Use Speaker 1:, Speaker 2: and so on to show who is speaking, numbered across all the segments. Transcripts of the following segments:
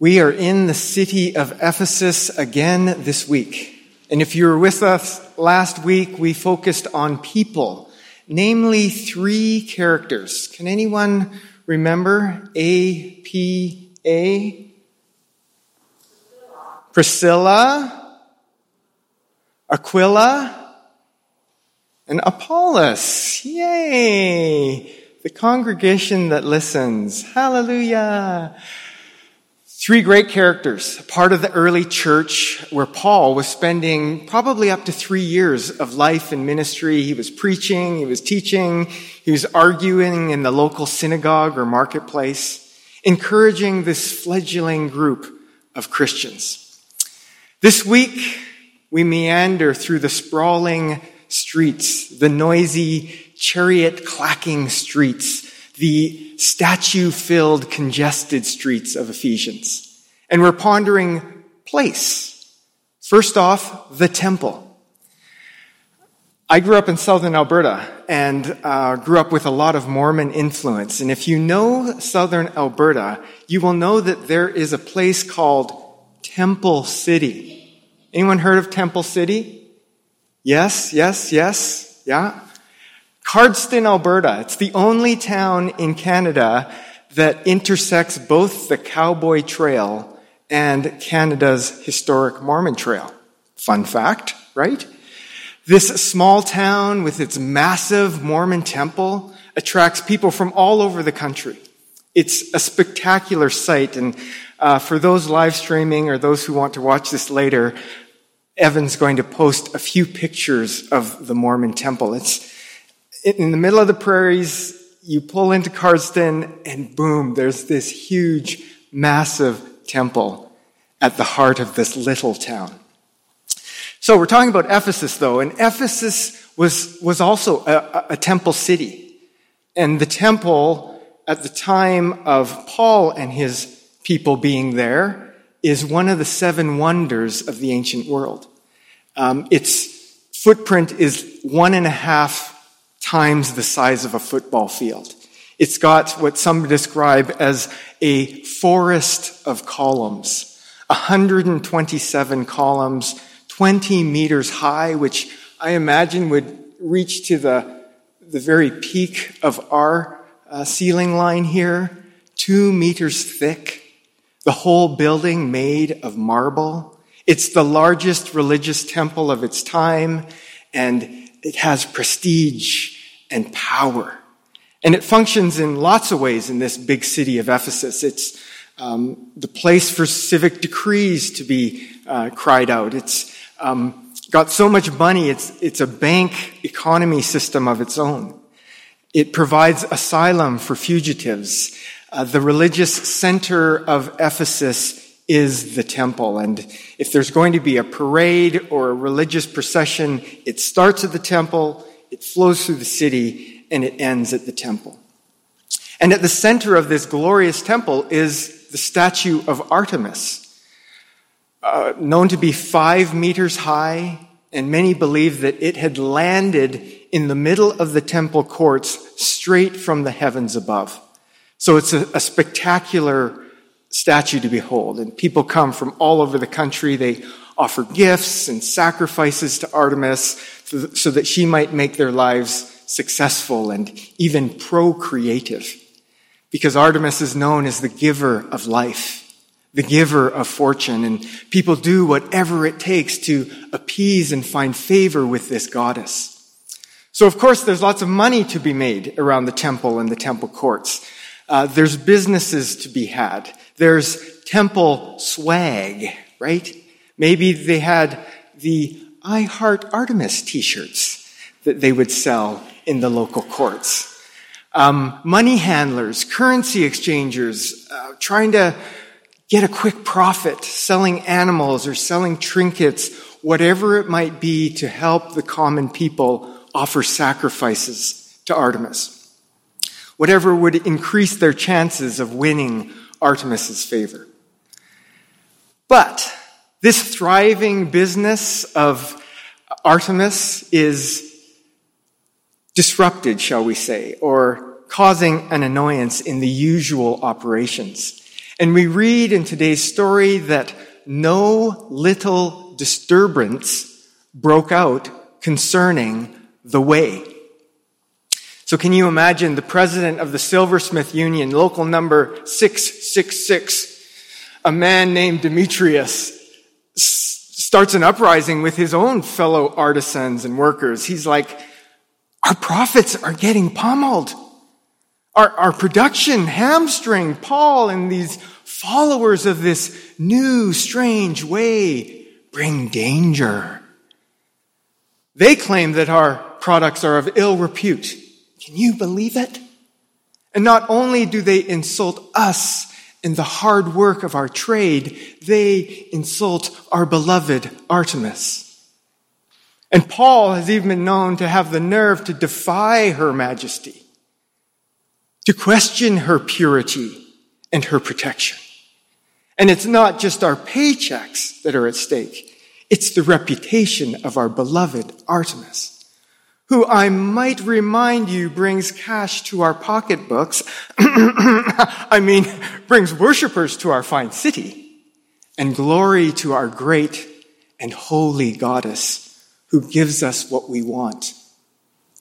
Speaker 1: We are in the city of Ephesus again this week. And if you were with us last week, we focused on people, namely three characters. Can anyone remember A, P, A? Priscilla, Aquila, and Apollos. Yay! The congregation that listens. Hallelujah. Three great characters, part of the early church where Paul was spending probably up to three years of life and ministry. He was preaching, he was teaching, he was arguing in the local synagogue or marketplace, encouraging this fledgling group of Christians. This week, we meander through the sprawling streets, the noisy chariot clacking streets the statue filled, congested streets of Ephesians. And we're pondering place. First off, the temple. I grew up in southern Alberta and uh, grew up with a lot of Mormon influence. And if you know southern Alberta, you will know that there is a place called Temple City. Anyone heard of Temple City? Yes, yes, yes, yeah. Cardston, Alberta. It's the only town in Canada that intersects both the Cowboy Trail and Canada's historic Mormon Trail. Fun fact, right? This small town with its massive Mormon temple attracts people from all over the country. It's a spectacular sight, and uh, for those live streaming or those who want to watch this later, Evan's going to post a few pictures of the Mormon temple. It's in the middle of the prairies, you pull into Cardston, and boom, there's this huge, massive temple at the heart of this little town. So we're talking about Ephesus, though, and Ephesus was, was also a, a temple city. And the temple, at the time of Paul and his people being there, is one of the seven wonders of the ancient world. Um, its footprint is one and a half times the size of a football field. It's got what some describe as a forest of columns, 127 columns, 20 meters high, which I imagine would reach to the, the very peak of our uh, ceiling line here, two meters thick, the whole building made of marble. It's the largest religious temple of its time, and it has prestige and power. And it functions in lots of ways in this big city of Ephesus. It's um, the place for civic decrees to be uh, cried out. It's um, got so much money, it's, it's a bank economy system of its own. It provides asylum for fugitives. Uh, the religious center of Ephesus is the temple. And if there's going to be a parade or a religious procession, it starts at the temple, it flows through the city, and it ends at the temple. And at the center of this glorious temple is the statue of Artemis, uh, known to be five meters high, and many believe that it had landed in the middle of the temple courts straight from the heavens above. So it's a, a spectacular statue to behold. And people come from all over the country. They offer gifts and sacrifices to Artemis so that she might make their lives successful and even procreative. Because Artemis is known as the giver of life, the giver of fortune, and people do whatever it takes to appease and find favor with this goddess. So, of course, there's lots of money to be made around the temple and the temple courts. Uh, there's businesses to be had. There's temple swag, right? Maybe they had the I Heart Artemis t shirts that they would sell in the local courts. Um, money handlers, currency exchangers, uh, trying to get a quick profit, selling animals or selling trinkets, whatever it might be to help the common people offer sacrifices to Artemis. Whatever would increase their chances of winning Artemis's favor. But this thriving business of Artemis is disrupted, shall we say, or causing an annoyance in the usual operations. And we read in today's story that no little disturbance broke out concerning the way. So can you imagine the president of the Silversmith Union, local number 666, a man named Demetrius, starts an uprising with his own fellow artisans and workers. He's like, our profits are getting pummeled. Our, our production hamstring. Paul and these followers of this new, strange way bring danger. They claim that our products are of ill repute. Can you believe it? And not only do they insult us in the hard work of our trade, they insult our beloved Artemis. And Paul has even been known to have the nerve to defy her majesty, to question her purity and her protection. And it's not just our paychecks that are at stake. It's the reputation of our beloved Artemis who I might remind you brings cash to our pocketbooks. I mean, brings worshippers to our fine city and glory to our great and holy goddess who gives us what we want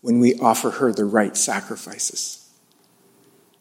Speaker 1: when we offer her the right sacrifices.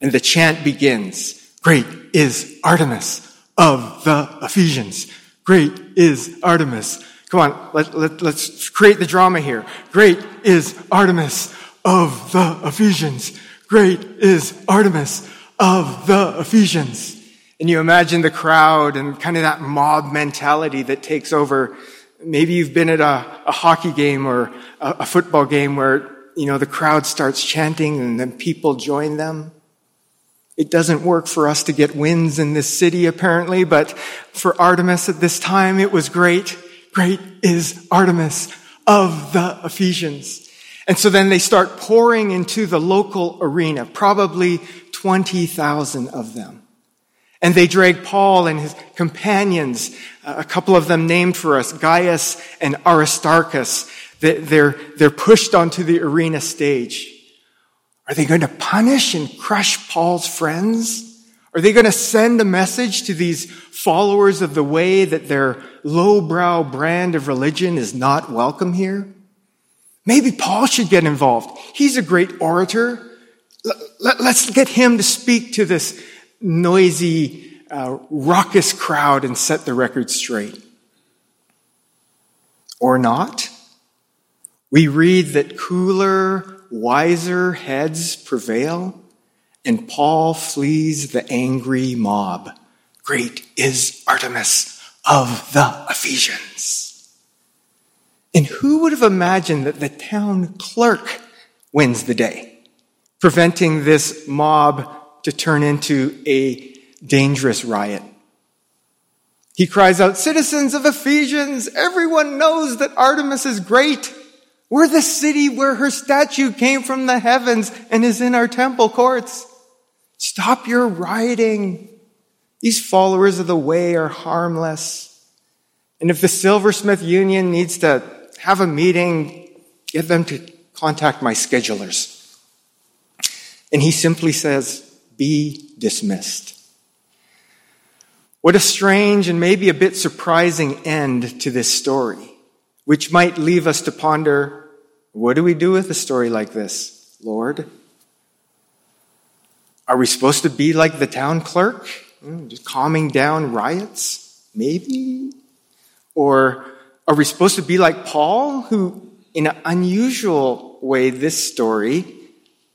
Speaker 1: And the chant begins, great is Artemis of the Ephesians. Great is Artemis Come on, let, let, let's create the drama here. Great is Artemis of the Ephesians. Great is Artemis of the Ephesians. And you imagine the crowd and kind of that mob mentality that takes over. Maybe you've been at a, a hockey game or a, a football game where, you know, the crowd starts chanting and then people join them. It doesn't work for us to get wins in this city, apparently, but for Artemis at this time, it was great. Great is Artemis of the Ephesians. And so then they start pouring into the local arena, probably 20,000 of them. And they drag Paul and his companions, uh, a couple of them named for us, Gaius and Aristarchus. They're, they're pushed onto the arena stage. Are they going to punish and crush Paul's friends? Are they going to send a message to these followers of the way that their lowbrow brand of religion is not welcome here? Maybe Paul should get involved. He's a great orator. Let's get him to speak to this noisy, uh, raucous crowd and set the record straight. Or not. We read that cooler, wiser heads prevail and Paul flees the angry mob. Great is Artemis of the Ephesians. And who would have imagined that the town clerk wins the day, preventing this mob to turn into a dangerous riot? He cries out, Citizens of Ephesians, everyone knows that Artemis is great. We're the city where her statue came from the heavens and is in our temple courts. Stop your rioting. These followers of the way are harmless. And if the Silversmith Union needs to have a meeting, get them to contact my schedulers. And he simply says, be dismissed. What a strange and maybe a bit surprising end to this story, which might leave us to ponder, what do we do with a story like this, Lord? Are we supposed to be like the town clerk, hmm, just calming down riots? Maybe. Or are we supposed to be like Paul, who, in an unusual way, this story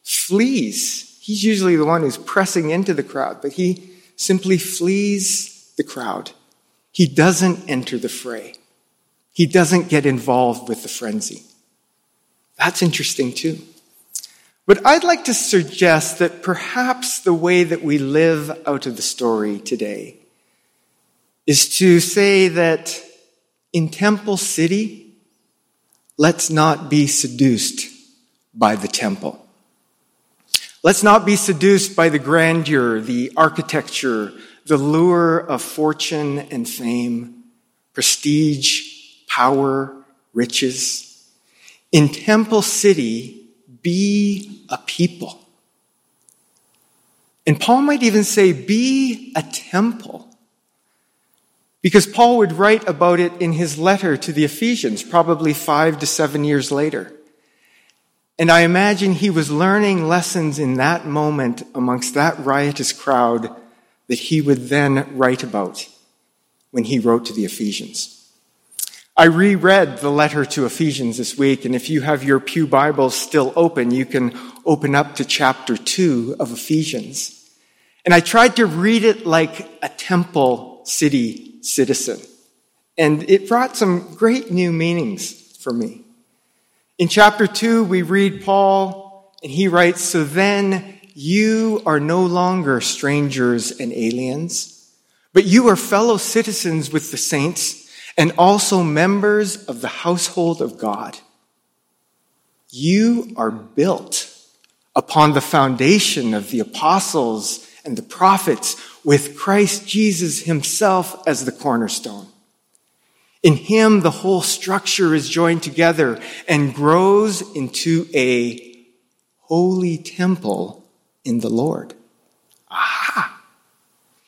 Speaker 1: flees? He's usually the one who's pressing into the crowd, but he simply flees the crowd. He doesn't enter the fray. He doesn't get involved with the frenzy. That's interesting too. But I'd like to suggest that perhaps the way that we live out of the story today is to say that in Temple City, let's not be seduced by the temple. Let's not be seduced by the grandeur, the architecture, the lure of fortune and fame, prestige, power, riches. In Temple City, be a people. And Paul might even say, be a temple. Because Paul would write about it in his letter to the Ephesians, probably five to seven years later. And I imagine he was learning lessons in that moment amongst that riotous crowd that he would then write about when he wrote to the Ephesians. I reread the letter to Ephesians this week, and if you have your Pew Bibles still open, you can open up to chapter 2 of Ephesians. And I tried to read it like a temple city citizen. And it brought some great new meanings for me. In chapter 2, we read Paul, and he writes, So then you are no longer strangers and aliens, but you are fellow citizens with the saints and also members of the household of God. You are built upon the foundation of the apostles and the prophets with Christ Jesus himself as the cornerstone. In him, the whole structure is joined together and grows into a holy temple in the Lord. Aha!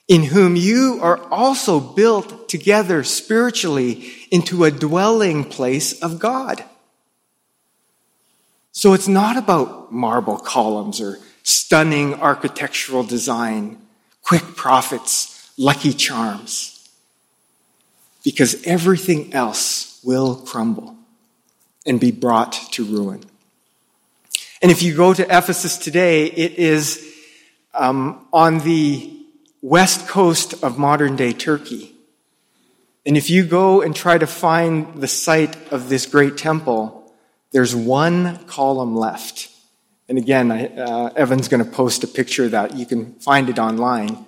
Speaker 1: In whom you are also built together spiritually into a dwelling place of God. So it's not about marble columns or stunning architectural design, quick profits, lucky charms, because everything else will crumble and be brought to ruin. And if you go to Ephesus today, it is um, on the west coast of modern day Turkey. And if you go and try to find the site of this great temple, there's one column left. And again, uh, Evan's going to post a picture of that. You can find it online.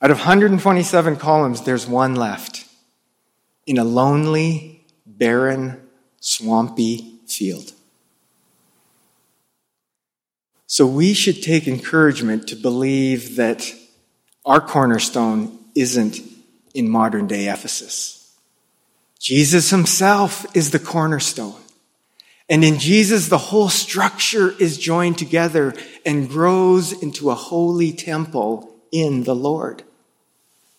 Speaker 1: Out of 127 columns, there's one left in a lonely, barren, swampy field. So we should take encouragement to believe that our cornerstone isn't in modern day Ephesus. Jesus himself is the cornerstone. And in Jesus, the whole structure is joined together and grows into a holy temple in the Lord.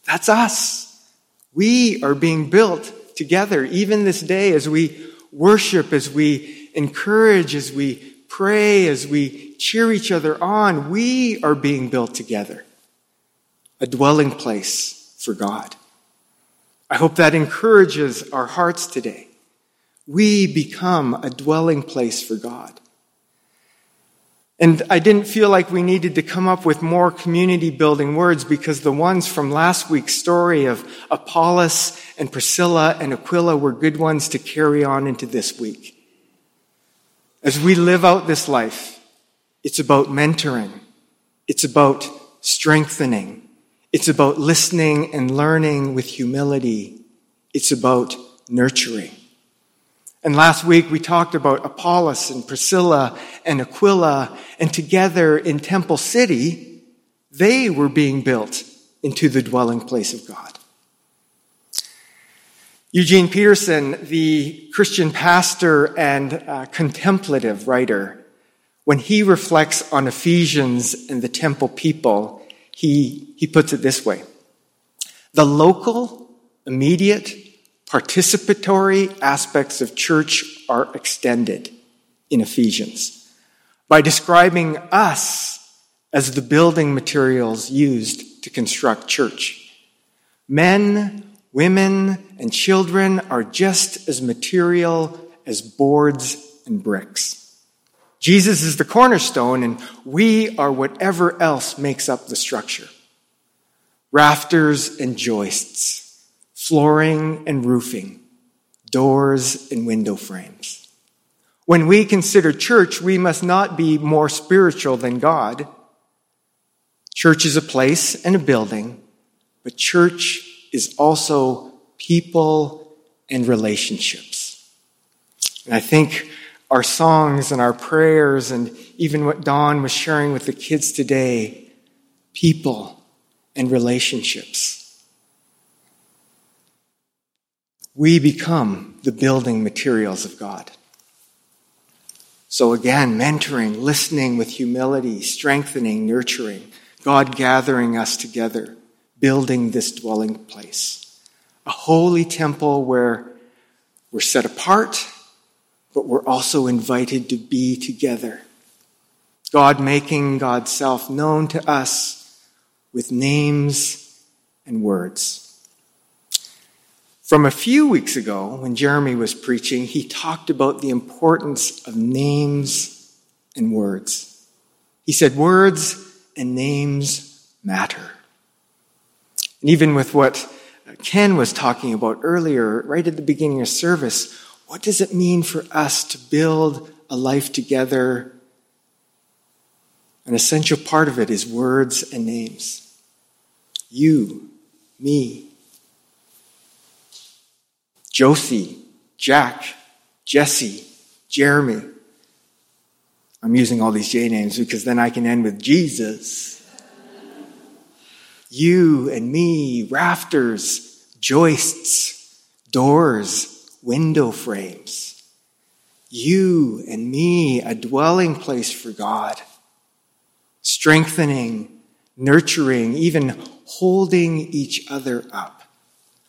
Speaker 1: That's us. We are being built together, even this day, as we worship, as we encourage, as we pray, as we cheer each other on. We are being built together a dwelling place for God. I hope that encourages our hearts today. We become a dwelling place for God. And I didn't feel like we needed to come up with more community building words because the ones from last week's story of Apollos and Priscilla and Aquila were good ones to carry on into this week. As we live out this life, it's about mentoring. It's about strengthening. It's about listening and learning with humility. It's about nurturing. And last week we talked about Apollos and Priscilla and Aquila, and together in Temple City, they were being built into the dwelling place of God. Eugene Peterson, the Christian pastor and uh, contemplative writer, when he reflects on Ephesians and the temple people, he, he puts it this way The local, immediate, participatory aspects of church are extended in Ephesians by describing us as the building materials used to construct church. Men, women, and children are just as material as boards and bricks. Jesus is the cornerstone, and we are whatever else makes up the structure rafters and joists, flooring and roofing, doors and window frames. When we consider church, we must not be more spiritual than God. Church is a place and a building, but church is also people and relationships. And I think our songs and our prayers and even what Don was sharing with the kids today people and relationships. We become the building materials of God. So again, mentoring, listening with humility, strengthening, nurturing, God gathering us together, building this dwelling place. A holy temple where we're set apart, but we're also invited to be together. God making God's self known to us with names and words. From a few weeks ago, when Jeremy was preaching, he talked about the importance of names and words. He said, Words and names matter. And even with what Ken was talking about earlier, right at the beginning of service, what does it mean for us to build a life together? An essential part of it is words and names. You, me, Josie, Jack, Jesse, Jeremy. I'm using all these J names because then I can end with Jesus. You and me, rafters, joists, doors, window frames. You and me, a dwelling place for God. Strengthening, nurturing, even holding each other up.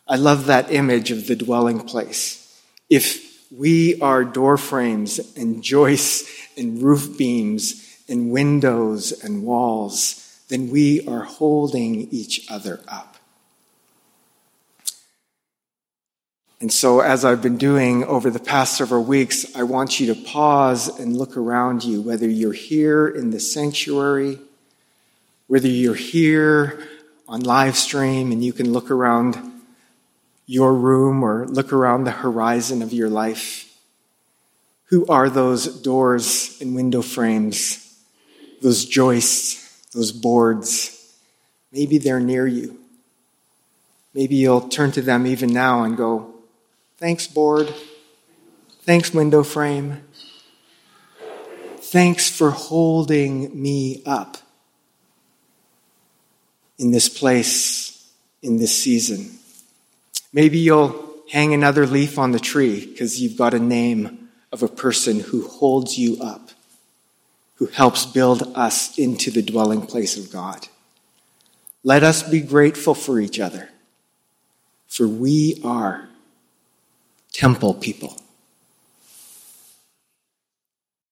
Speaker 1: I love that image of the dwelling place. If we are door frames and joists and roof beams and windows and walls, then we are holding each other up. And so, as I've been doing over the past several weeks, I want you to pause and look around you, whether you're here in the sanctuary, whether you're here on live stream and you can look around your room or look around the horizon of your life? Who are those doors and window frames, those joists, those boards? Maybe they're near you. Maybe you'll turn to them even now and go, Thanks, board. Thanks, window frame. Thanks for holding me up in this place, in this season. Maybe you'll hang another leaf on the tree because you've got a name of a person who holds you up, who helps build us into the dwelling place of God. Let us be grateful for each other, for we are temple people.